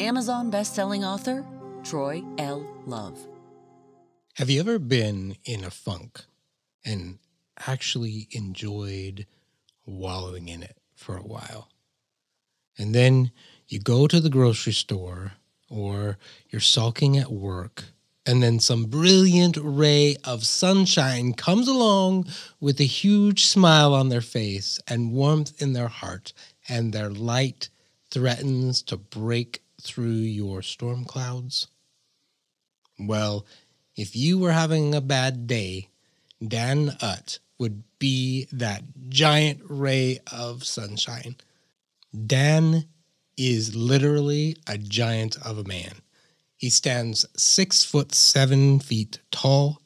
Amazon best-selling author Troy L. Love. Have you ever been in a funk and actually enjoyed wallowing in it for a while? And then you go to the grocery store or you're sulking at work, and then some brilliant ray of sunshine comes along with a huge smile on their face and warmth in their heart, and their light threatens to break through your storm clouds. Well, if you were having a bad day, Dan Utt would be that giant ray of sunshine. Dan is literally a giant of a man. He stands six foot seven feet tall.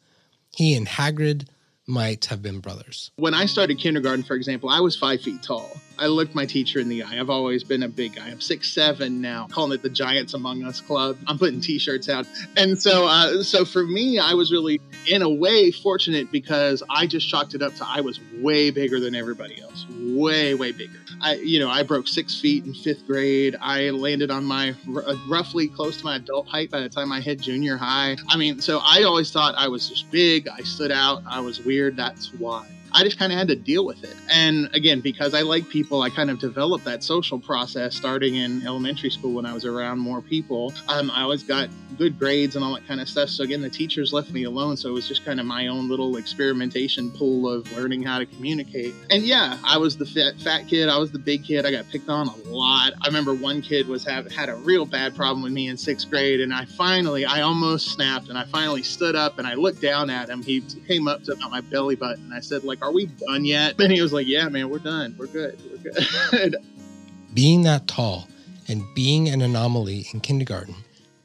He and Hagrid might have been brothers. When I started kindergarten, for example, I was five feet tall. I looked my teacher in the eye. I've always been a big guy. I'm six seven now, calling it the Giants Among Us Club. I'm putting T-shirts out, and so uh, so for me, I was really in a way fortunate because I just chalked it up to I was way bigger than everybody else, way way bigger. I you know I broke six feet in fifth grade. I landed on my r- roughly close to my adult height by the time I hit junior high. I mean, so I always thought I was just big. I stood out. I was weird. That's why. I just kind of had to deal with it. And again, because I like people, I kind of developed that social process starting in elementary school when I was around more people. Um, I always got good grades and all that kind of stuff. So again, the teachers left me alone. So it was just kind of my own little experimentation pool of learning how to communicate. And yeah, I was the fat, fat kid. I was the big kid. I got picked on a lot. I remember one kid was have, had a real bad problem with me in sixth grade. And I finally, I almost snapped and I finally stood up and I looked down at him. He came up to my belly button. And I said, like, are we done yet? And he was like, yeah, man, we're done. We're good. We're good. Being that tall and being an anomaly in kindergarten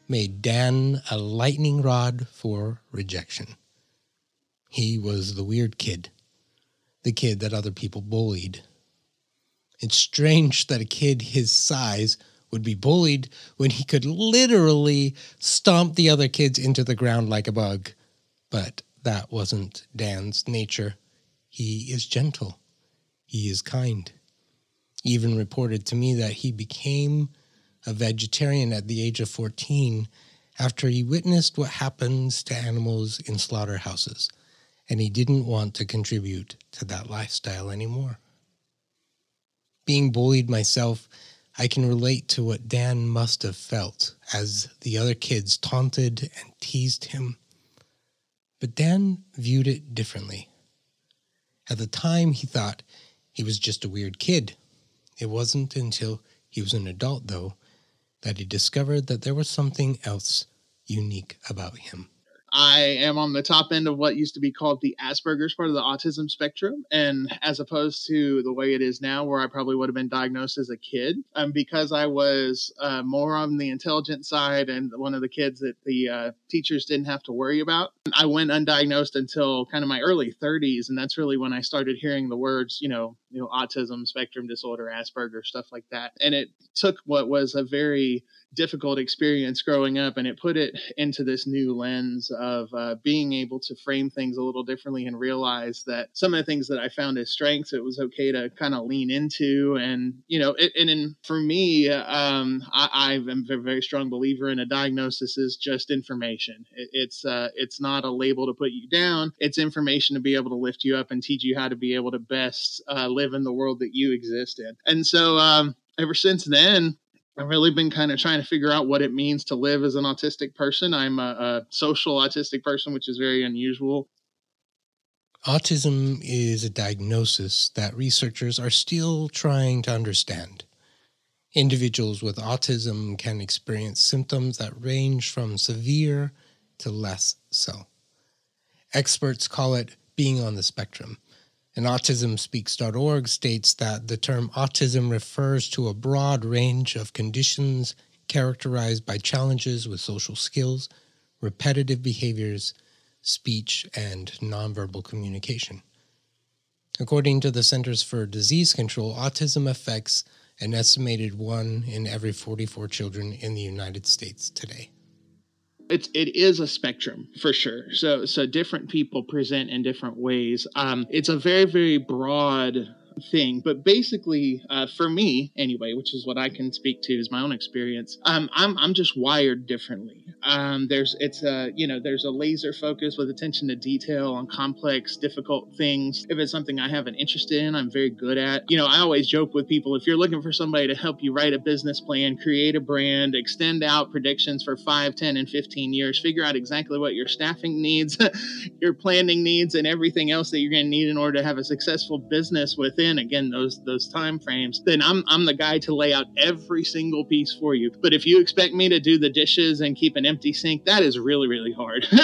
made Dan a lightning rod for rejection. He was the weird kid, the kid that other people bullied. It's strange that a kid his size would be bullied when he could literally stomp the other kids into the ground like a bug. But that wasn't Dan's nature. He is gentle. He is kind. Even reported to me that he became a vegetarian at the age of 14 after he witnessed what happens to animals in slaughterhouses, and he didn't want to contribute to that lifestyle anymore. Being bullied myself, I can relate to what Dan must have felt as the other kids taunted and teased him. But Dan viewed it differently. At the time, he thought he was just a weird kid. It wasn't until he was an adult, though, that he discovered that there was something else unique about him. I am on the top end of what used to be called the Asperger's part of the autism spectrum. And as opposed to the way it is now, where I probably would have been diagnosed as a kid, um, because I was uh, more on the intelligent side and one of the kids that the uh, teachers didn't have to worry about, I went undiagnosed until kind of my early 30s. And that's really when I started hearing the words, you know, you know, autism spectrum disorder, Asperger, stuff like that. And it took what was a very difficult experience growing up and it put it into this new lens of uh, being able to frame things a little differently and realize that some of the things that I found as strengths, it was okay to kind of lean into. And, you know, it, and in, for me, um, I, I am a very strong believer in a diagnosis is just information. It, it's, uh, it's not a label to put you down. It's information to be able to lift you up and teach you how to be able to best uh, live in the world that you exist in. And so, um, ever since then, I've really been kind of trying to figure out what it means to live as an autistic person. I'm a, a social autistic person, which is very unusual. Autism is a diagnosis that researchers are still trying to understand. Individuals with autism can experience symptoms that range from severe to less so. Experts call it being on the spectrum. And AutismSpeaks.org states that the term autism refers to a broad range of conditions characterized by challenges with social skills, repetitive behaviors, speech, and nonverbal communication. According to the Centers for Disease Control, autism affects an estimated one in every 44 children in the United States today. It's it is a spectrum for sure. So so different people present in different ways. Um, it's a very very broad thing. But basically, uh, for me anyway, which is what I can speak to is my own experience. Um, I'm I'm just wired differently. Um, there's it's a you know there's a laser focus with attention to detail on complex, difficult things. If it's something I have an interest in, I'm very good at. You know, I always joke with people if you're looking for somebody to help you write a business plan, create a brand, extend out predictions for 5, 10, and 15 years, figure out exactly what your staffing needs, your planning needs, and everything else that you're going to need in order to have a successful business within again those those time frames, then I'm I'm the guy to lay out every single piece for you. But if you expect me to do the dishes and keep an empty sink, that is really really hard.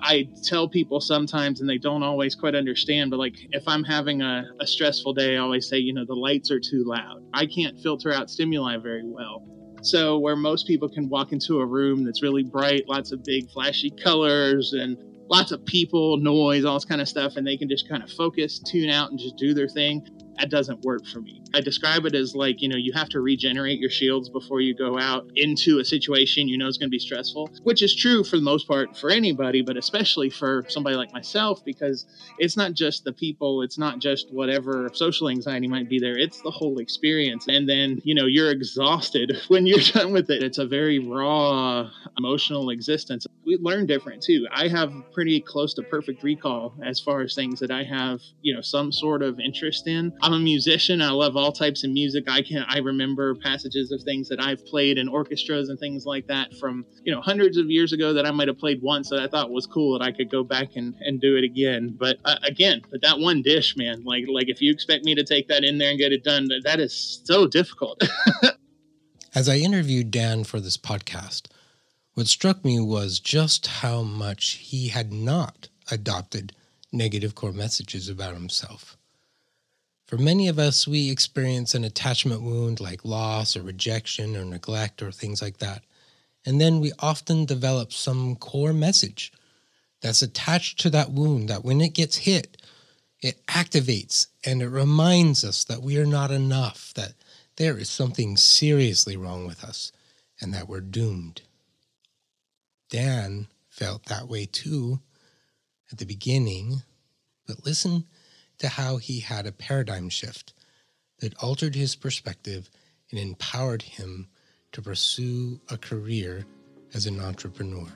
I tell people sometimes, and they don't always quite understand, but like if I'm having a, a stressful day, I always say, you know, the lights are too loud. I can't filter out stimuli very well. So, where most people can walk into a room that's really bright, lots of big flashy colors and lots of people, noise, all this kind of stuff, and they can just kind of focus, tune out, and just do their thing that doesn't work for me. I describe it as like, you know, you have to regenerate your shields before you go out into a situation you know is going to be stressful, which is true for the most part for anybody, but especially for somebody like myself, because it's not just the people, it's not just whatever social anxiety might be there, it's the whole experience. And then, you know, you're exhausted when you're done with it. It's a very raw emotional existence. We learn different too. I have pretty close to perfect recall as far as things that I have, you know, some sort of interest in. I'm a musician. I love all types of music. I can I remember passages of things that I've played in orchestras and things like that from you know hundreds of years ago that I might have played once that I thought was cool that I could go back and, and do it again. But uh, again, but that one dish, man, like like if you expect me to take that in there and get it done, that, that is so difficult. As I interviewed Dan for this podcast, what struck me was just how much he had not adopted negative core messages about himself. For many of us, we experience an attachment wound like loss or rejection or neglect or things like that. And then we often develop some core message that's attached to that wound that when it gets hit, it activates and it reminds us that we are not enough, that there is something seriously wrong with us, and that we're doomed. Dan felt that way too at the beginning, but listen to how he had a paradigm shift that altered his perspective and empowered him to pursue a career as an entrepreneur.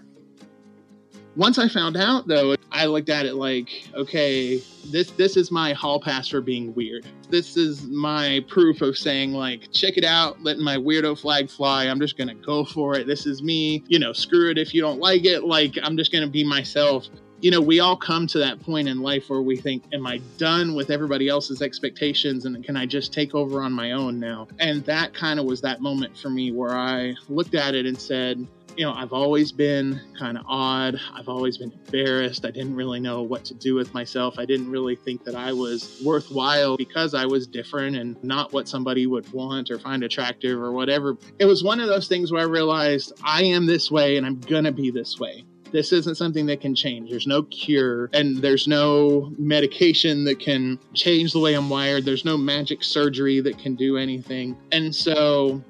Once I found out though, I looked at it like, okay, this this is my hall pass for being weird. This is my proof of saying like, check it out, letting my weirdo flag fly. I'm just gonna go for it. This is me. You know, screw it if you don't like it. Like I'm just gonna be myself you know, we all come to that point in life where we think, Am I done with everybody else's expectations? And can I just take over on my own now? And that kind of was that moment for me where I looked at it and said, you know, I've always been kind of odd. I've always been embarrassed. I didn't really know what to do with myself. I didn't really think that I was worthwhile because I was different and not what somebody would want or find attractive or whatever. It was one of those things where I realized I am this way and I'm going to be this way. This isn't something that can change. There's no cure and there's no medication that can change the way I'm wired. There's no magic surgery that can do anything. And so,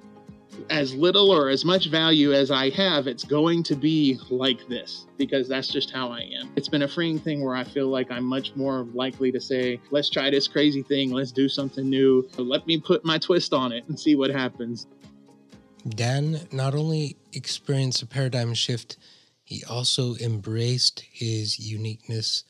as little or as much value as I have, it's going to be like this because that's just how I am. It's been a freeing thing where I feel like I'm much more likely to say, let's try this crazy thing, let's do something new, let me put my twist on it and see what happens. Dan not only experienced a paradigm shift he also embraced his uniqueness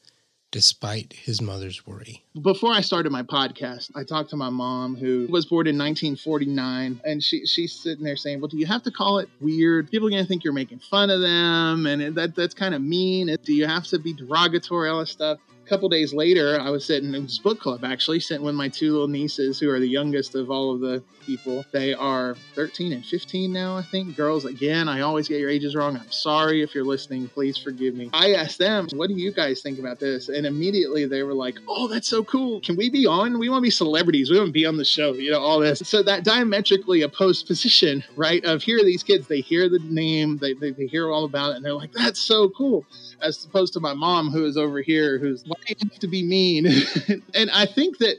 despite his mother's worry. Before I started my podcast, I talked to my mom who was born in 1949 and she she's sitting there saying, "Well, do you have to call it weird? People are going to think you're making fun of them and that that's kind of mean. Do you have to be derogatory all this stuff?" Couple days later, I was sitting in this book club actually, sitting with my two little nieces, who are the youngest of all of the people. They are 13 and 15 now, I think. Girls, again, I always get your ages wrong. I'm sorry if you're listening. Please forgive me. I asked them, What do you guys think about this? And immediately they were like, Oh, that's so cool. Can we be on? We want to be celebrities. We want to be on the show, you know, all this. So that diametrically opposed position, right? Of here these kids, they hear the name, they, they, they hear all about it, and they're like, That's so cool as opposed to my mom who is over here who's you have to be mean and i think that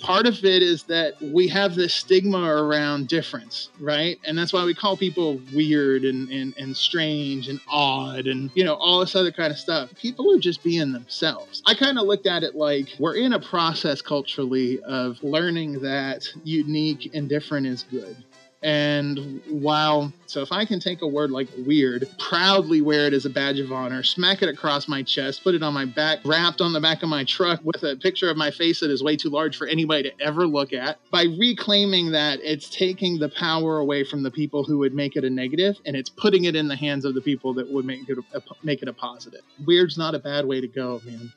part of it is that we have this stigma around difference, right? And that's why we call people weird and, and, and strange and odd and, you know, all this other kind of stuff. People are just being themselves. I kind of looked at it like we're in a process culturally of learning that unique and different is good. And while, so if I can take a word like weird, proudly wear it as a badge of honor, smack it across my chest, put it on my back, wrapped on the back of my truck with a picture of my face that is way too large for anybody to ever look at, by reclaiming that, it's taking the power away from the people who would make it a negative and it's putting it in the hands of the people that would make it a, make it a positive. Weird's not a bad way to go, man.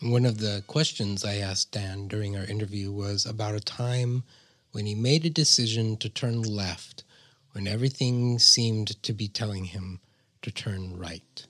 One of the questions I asked Dan during our interview was about a time when he made a decision to turn left when everything seemed to be telling him to turn right.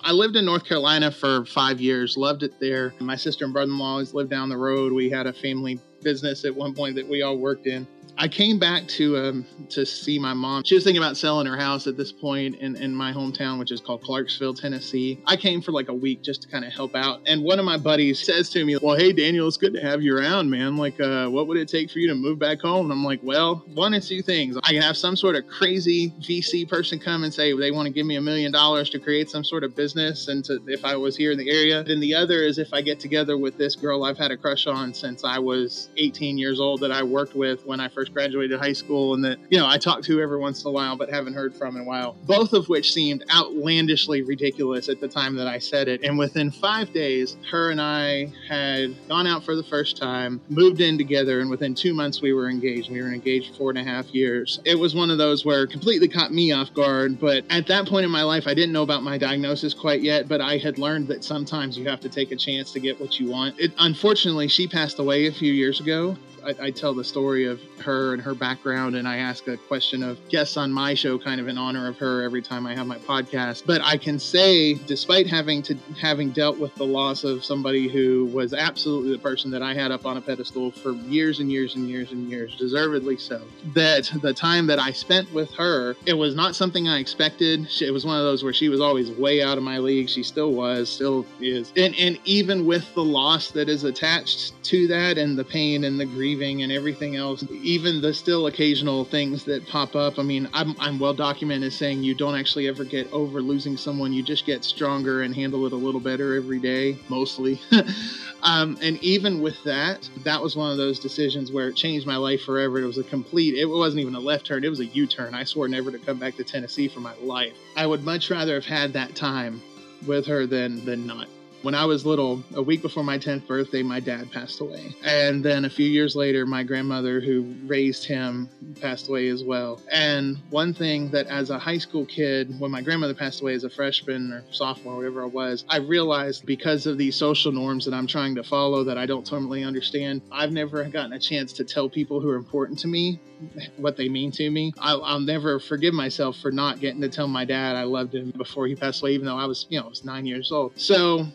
I lived in North Carolina for five years, loved it there. My sister and brother in law always lived down the road. We had a family business at one point that we all worked in. I came back to um, to see my mom. She was thinking about selling her house at this point in, in my hometown, which is called Clarksville, Tennessee. I came for like a week just to kind of help out. And one of my buddies says to me, Well, hey, Daniel, it's good to have you around, man. Like, uh, what would it take for you to move back home? And I'm like, Well, one of two things. I can have some sort of crazy VC person come and say they want to give me a million dollars to create some sort of business. And to, if I was here in the area, then the other is if I get together with this girl I've had a crush on since I was 18 years old that I worked with when I first graduated high school and that, you know, I talk to every once in a while but haven't heard from in a while. Both of which seemed outlandishly ridiculous at the time that I said it. And within five days, her and I had gone out for the first time, moved in together, and within two months we were engaged. We were engaged four and a half years. It was one of those where completely caught me off guard. But at that point in my life, I didn't know about my diagnosis quite yet, but I had learned that sometimes you have to take a chance to get what you want. It, unfortunately, she passed away a few years ago. I, I, tell the story of her and her background, and I ask a question of guests on my show, kind of in honor of her, every time I have my podcast. But I can say, despite having to having dealt with the loss of somebody who was absolutely the person that I had up on a pedestal for years and years and years and years, deservedly so, that the time that I spent with her, it was not something I expected. It was one of those where she was always way out of my league. She still was, still is, and and even with the loss that is attached to that, and the pain and the grief and everything else, even the still occasional things that pop up. I mean, I'm, I'm well documented saying you don't actually ever get over losing someone. You just get stronger and handle it a little better every day, mostly. um, and even with that, that was one of those decisions where it changed my life forever. It was a complete, it wasn't even a left turn, it was a U turn. I swore never to come back to Tennessee for my life. I would much rather have had that time with her than than not. When I was little, a week before my 10th birthday, my dad passed away. And then a few years later, my grandmother, who raised him, passed away as well. And one thing that as a high school kid, when my grandmother passed away as a freshman or sophomore, whatever I was, I realized because of these social norms that I'm trying to follow that I don't totally understand, I've never gotten a chance to tell people who are important to me what they mean to me. I'll, I'll, never forgive myself for not getting to tell my dad I loved him before he passed away, even though I was, you know, I was nine years old. So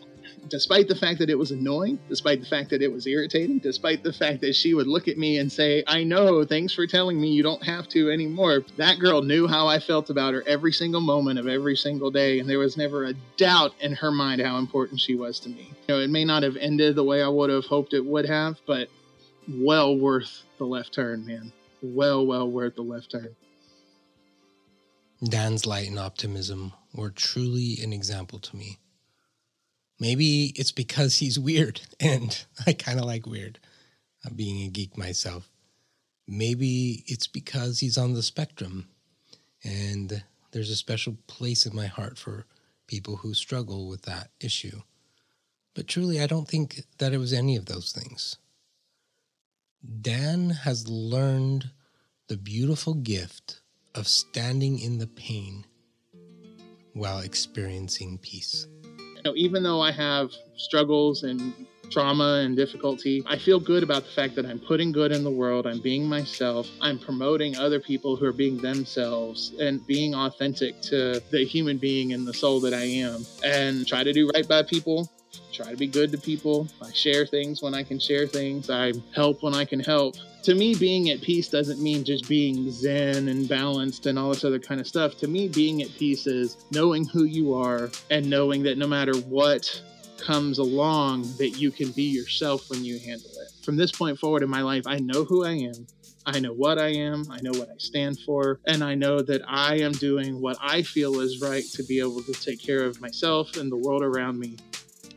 despite the fact that it was annoying, despite the fact that it was irritating, despite the fact that she would look at me and say, I know, thanks for telling me you don't have to anymore. That girl knew how I felt about her every single moment of every single day, and there was never a doubt in her mind how important she was to me. You know, it may not have ended the way I would have hoped it would have, but well worth the left turn, man. Well, well worth the left turn. Dan's light and optimism were truly an example to me. Maybe it's because he's weird and I kind of like weird, I'm being a geek myself. Maybe it's because he's on the spectrum and there's a special place in my heart for people who struggle with that issue. But truly, I don't think that it was any of those things. Dan has learned the beautiful gift of standing in the pain while experiencing peace You know, even though I have struggles and trauma and difficulty, I feel good about the fact that I'm putting good in the world. I'm being myself. I'm promoting other people who are being themselves and being authentic to the human being and the soul that I am. And try to do right by people. Try to be good to people. I share things when I can share things. I help when I can help to me, being at peace doesn't mean just being zen and balanced and all this other kind of stuff. To me, being at peace is knowing who you are and knowing that no matter what comes along, that you can be yourself when you handle it. From this point forward in my life, I know who I am. I know what I am, I know what I stand for, and I know that I am doing what I feel is right to be able to take care of myself and the world around me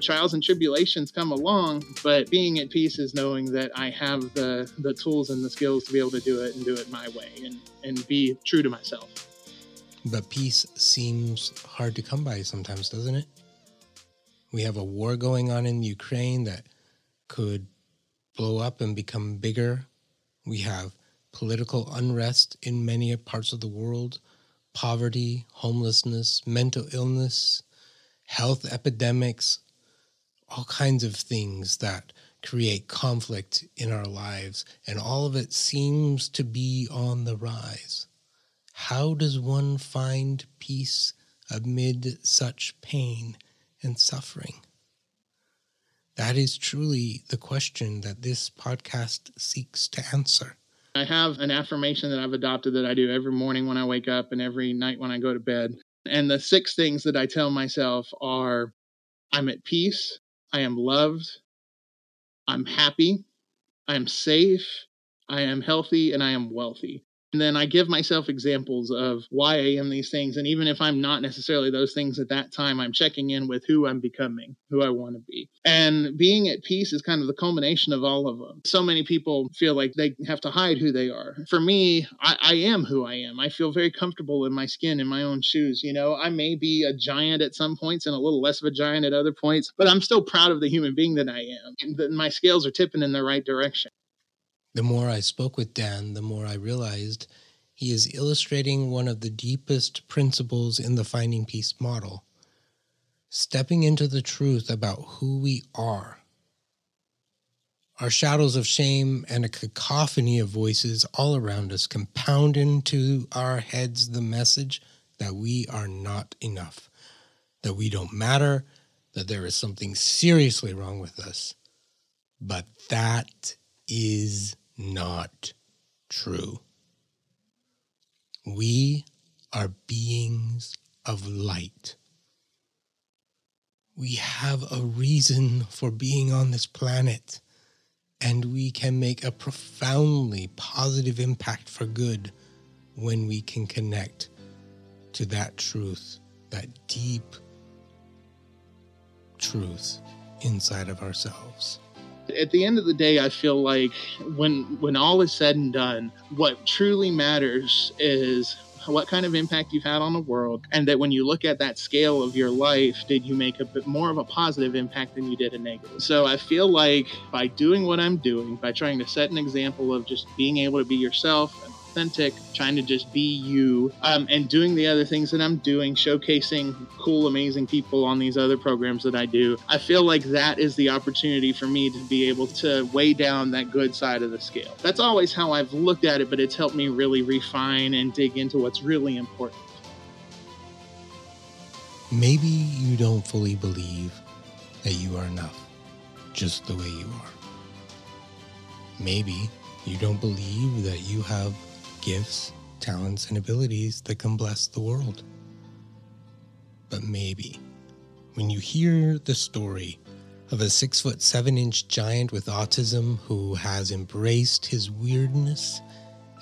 trials and tribulations come along, but being at peace is knowing that I have the the tools and the skills to be able to do it and do it my way and and be true to myself. But peace seems hard to come by sometimes, doesn't it? We have a war going on in Ukraine that could blow up and become bigger. We have political unrest in many parts of the world, poverty, homelessness, mental illness, health epidemics, all kinds of things that create conflict in our lives, and all of it seems to be on the rise. How does one find peace amid such pain and suffering? That is truly the question that this podcast seeks to answer. I have an affirmation that I've adopted that I do every morning when I wake up and every night when I go to bed. And the six things that I tell myself are I'm at peace, I am loved. I'm happy. I am safe. I am healthy and I am wealthy. And then I give myself examples of why I am these things. And even if I'm not necessarily those things at that time, I'm checking in with who I'm becoming, who I want to be. And being at peace is kind of the culmination of all of them. So many people feel like they have to hide who they are. For me, I, I am who I am. I feel very comfortable in my skin, in my own shoes. You know, I may be a giant at some points and a little less of a giant at other points, but I'm still proud of the human being that I am. And my scales are tipping in the right direction. The more I spoke with Dan, the more I realized he is illustrating one of the deepest principles in the Finding Peace model stepping into the truth about who we are. Our shadows of shame and a cacophony of voices all around us compound into our heads the message that we are not enough, that we don't matter, that there is something seriously wrong with us. But that is not true. We are beings of light. We have a reason for being on this planet, and we can make a profoundly positive impact for good when we can connect to that truth, that deep truth inside of ourselves at the end of the day i feel like when when all is said and done what truly matters is what kind of impact you've had on the world and that when you look at that scale of your life did you make a bit more of a positive impact than you did a negative. So i feel like by doing what i'm doing by trying to set an example of just being able to be yourself authentic, trying to just be you, um, and doing the other things that I'm doing, showcasing cool, amazing people on these other programs that I do. I feel like that is the opportunity for me to be able to weigh down that good side of the scale. That's always how I've looked at it, but it's helped me really refine and dig into what's really important. Maybe you don't fully believe that you are enough just the way you are. Maybe you don't believe that you have gifts, talents, and abilities that can bless the world. But maybe when you hear the story of a six foot seven inch giant with autism who has embraced his weirdness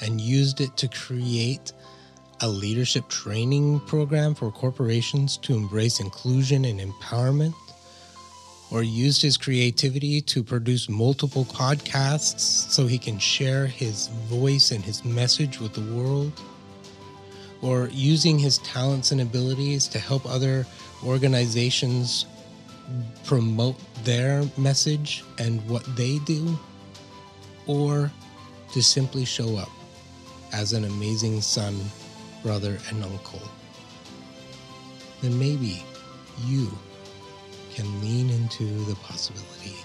and used it to create a leadership training program for corporations to embrace inclusion and empowerment, or used his creativity to produce multiple podcasts so he can share his voice and his message with the world, or using his talents and abilities to help other organizations promote their message and what they do, or to simply show up as an amazing son, brother, and uncle, then maybe you can lean into the possibility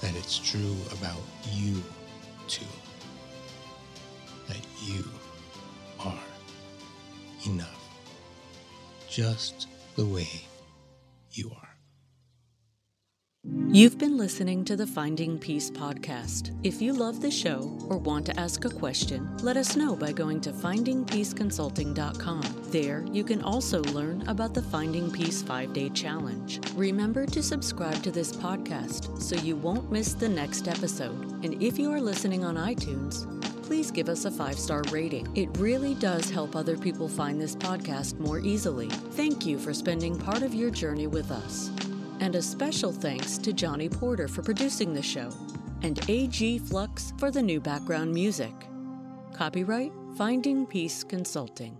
that it's true about you too. That you are enough, just the way you are. You've been listening to the Finding Peace podcast. If you love the show or want to ask a question, let us know by going to findingpeaceconsulting.com. There, you can also learn about the Finding Peace 5 Day Challenge. Remember to subscribe to this podcast so you won't miss the next episode. And if you are listening on iTunes, please give us a five star rating. It really does help other people find this podcast more easily. Thank you for spending part of your journey with us. And a special thanks to Johnny Porter for producing the show, and AG Flux for the new background music. Copyright Finding Peace Consulting.